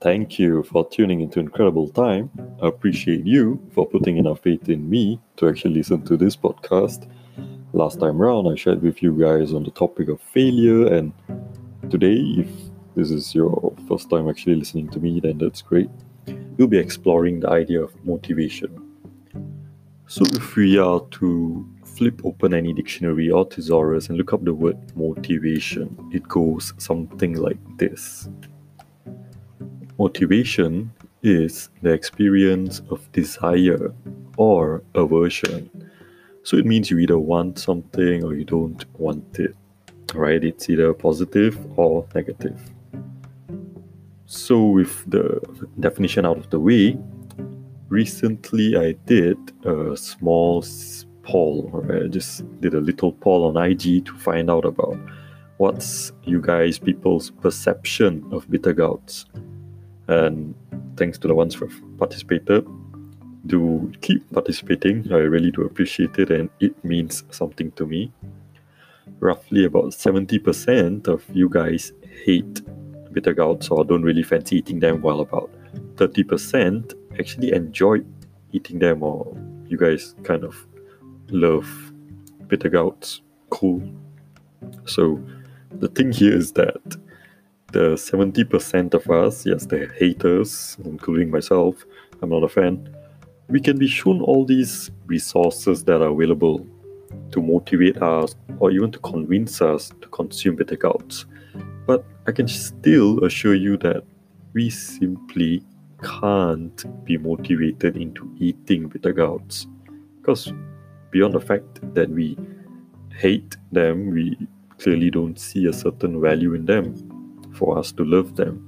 Thank you for tuning into Incredible Time. I appreciate you for putting enough faith in me to actually listen to this podcast. Last time around, I shared with you guys on the topic of failure, and today, if this is your first time actually listening to me, then that's great. We'll be exploring the idea of motivation. So, if we are to flip open any dictionary or thesaurus and look up the word motivation, it goes something like this Motivation is the experience of desire or aversion. So it means you either want something or you don't want it, right? It's either positive or negative. So, with the definition out of the way, recently I did a small poll, right? I just did a little poll on IG to find out about what's you guys, people's perception of bitter gourds. And thanks to the ones who've participated, do keep participating. I really do appreciate it, and it means something to me. Roughly about 70% of you guys hate bitter gourds or don't really fancy eating them, while about 30% actually enjoy eating them, or you guys kind of love bitter gourds. Cool. So, the thing here is that the 70% of us, yes, the haters, including myself, I'm not a fan, we can be shown all these resources that are available to motivate us or even to convince us to consume bitter gourds. But I can still assure you that we simply can't be motivated into eating bitter gourds. Because beyond the fact that we hate them, we clearly don't see a certain value in them for us to love them.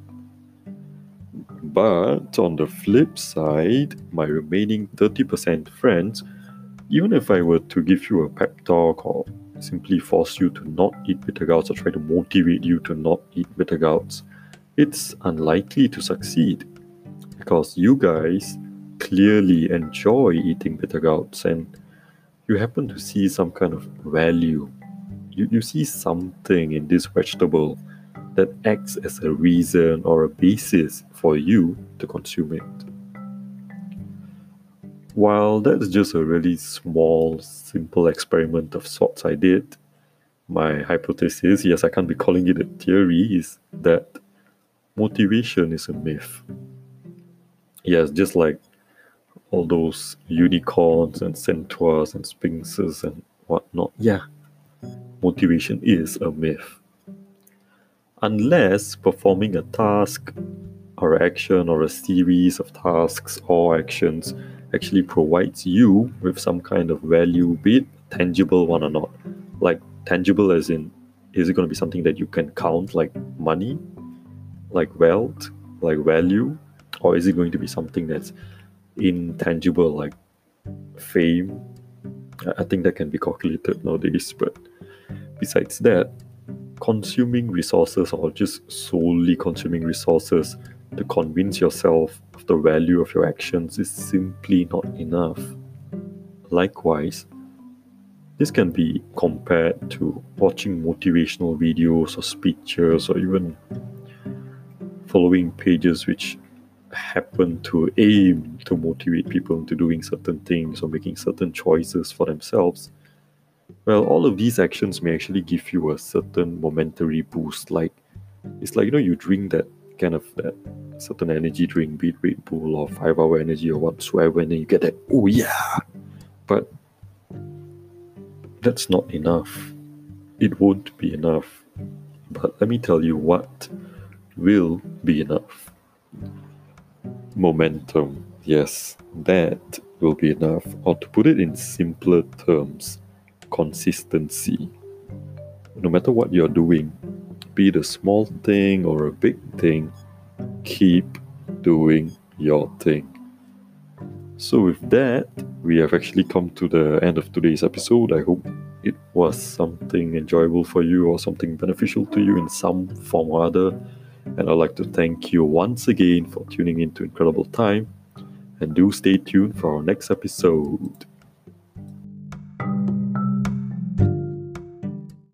But on the flip side, my remaining 30% friends, even if I were to give you a pep talk or simply force you to not eat bitter gourds or try to motivate you to not eat bitter gourds, it's unlikely to succeed because you guys clearly enjoy eating bitter gourds and you happen to see some kind of value. You, you see something in this vegetable that acts as a reason or a basis for you to consume it. While that's just a really small, simple experiment of sorts I did, my hypothesis, yes, I can't be calling it a theory, is that motivation is a myth. Yes, just like all those unicorns and centaurs and sphinxes and whatnot. Yeah, motivation is a myth unless performing a task or action or a series of tasks or actions actually provides you with some kind of value, be it tangible one or not. Like tangible as in is it going to be something that you can count like money, like wealth, like value, or is it going to be something that's intangible like fame? I think that can be calculated nowadays, but besides that, consuming resources or just solely consuming resources to convince yourself of the value of your actions is simply not enough. Likewise, this can be compared to watching motivational videos or speeches or even following pages which happen to aim to motivate people into doing certain things or making certain choices for themselves well, all of these actions may actually give you a certain momentary boost. Like it's like you know you drink that kind of that certain energy drink, be Red Bull or Five Hour Energy or whatsoever, and then you get that oh yeah. But that's not enough. It won't be enough. But let me tell you what will be enough. Momentum. Yes, that will be enough. Or to put it in simpler terms, consistency. No matter what you're doing, be it a small thing or a big thing, keep doing your thing. So, with that, we have actually come to the end of today's episode. I hope it was something enjoyable for you or something beneficial to you in some form or other. And I'd like to thank you once again for tuning in to Incredible Time. And do stay tuned for our next episode.